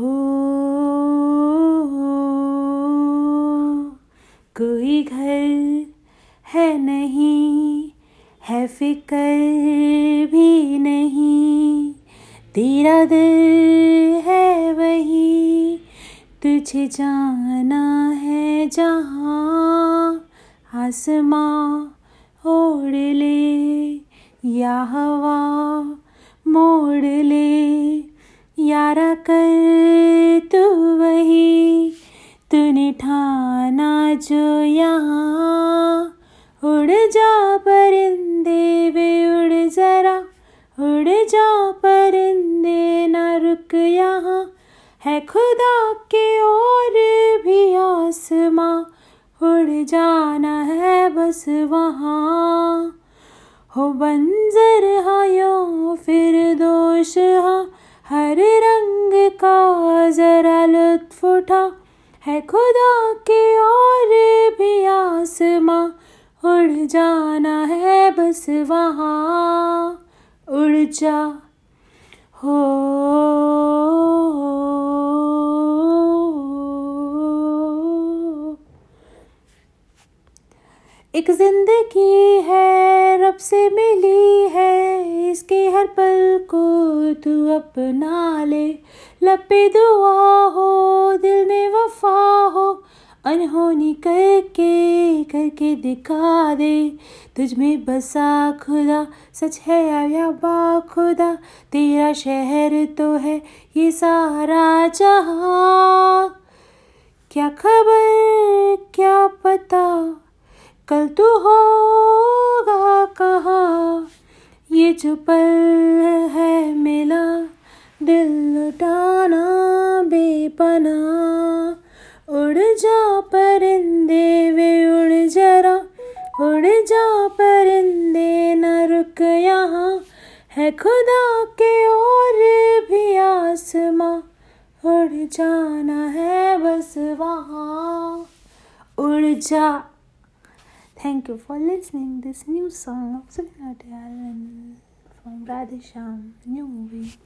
हो कोई घर है नहीं, है फिकर भी नहीं। तेरा दिल है वही, तुझे जाना है जहाँ। आसमां ओढ़ ले या हवा मोड़ ले यारा कर तू वही, तूने ठाना जो यहाँ। उड़ जा परिंदे वे उड़ जरा, उड़ जा परिंदे न रुक यहाँ। है खुदा के और भी आसमां, उड़ जाना है बस वहाँ। हो बंजर हाँ या फिर दोष हाँ हर लुत्फ उठा है खुदा के और भी आसमां। उड़ जाना है बस वहाँ, उड़ जा। एक ज़िंदगी है, रब से मिली है, इसके हर पल को तू अपना ले। लपे दुआ हो, दिल में वफा हो, अनहोनी करके करके दिखा दे। तुझ में बसा खुदा, सच है या बा खुदा तेरा शहर तो है ये सारा जहाँ। क्या खबर, क्या पता कल तू होगा कहाँ? ये जो पल है मिला, दिल लुटाना बेपना। उड़ जा परिंदे वे उड़ जरा, उड़ जा परिंदे न रुक यहाँ। है खुदा के और भी आसमां, उड़ जाना है बस वहाँ। उड़ जा Thank you for listening this new song of Subhina Dayal from Radhesham new movie.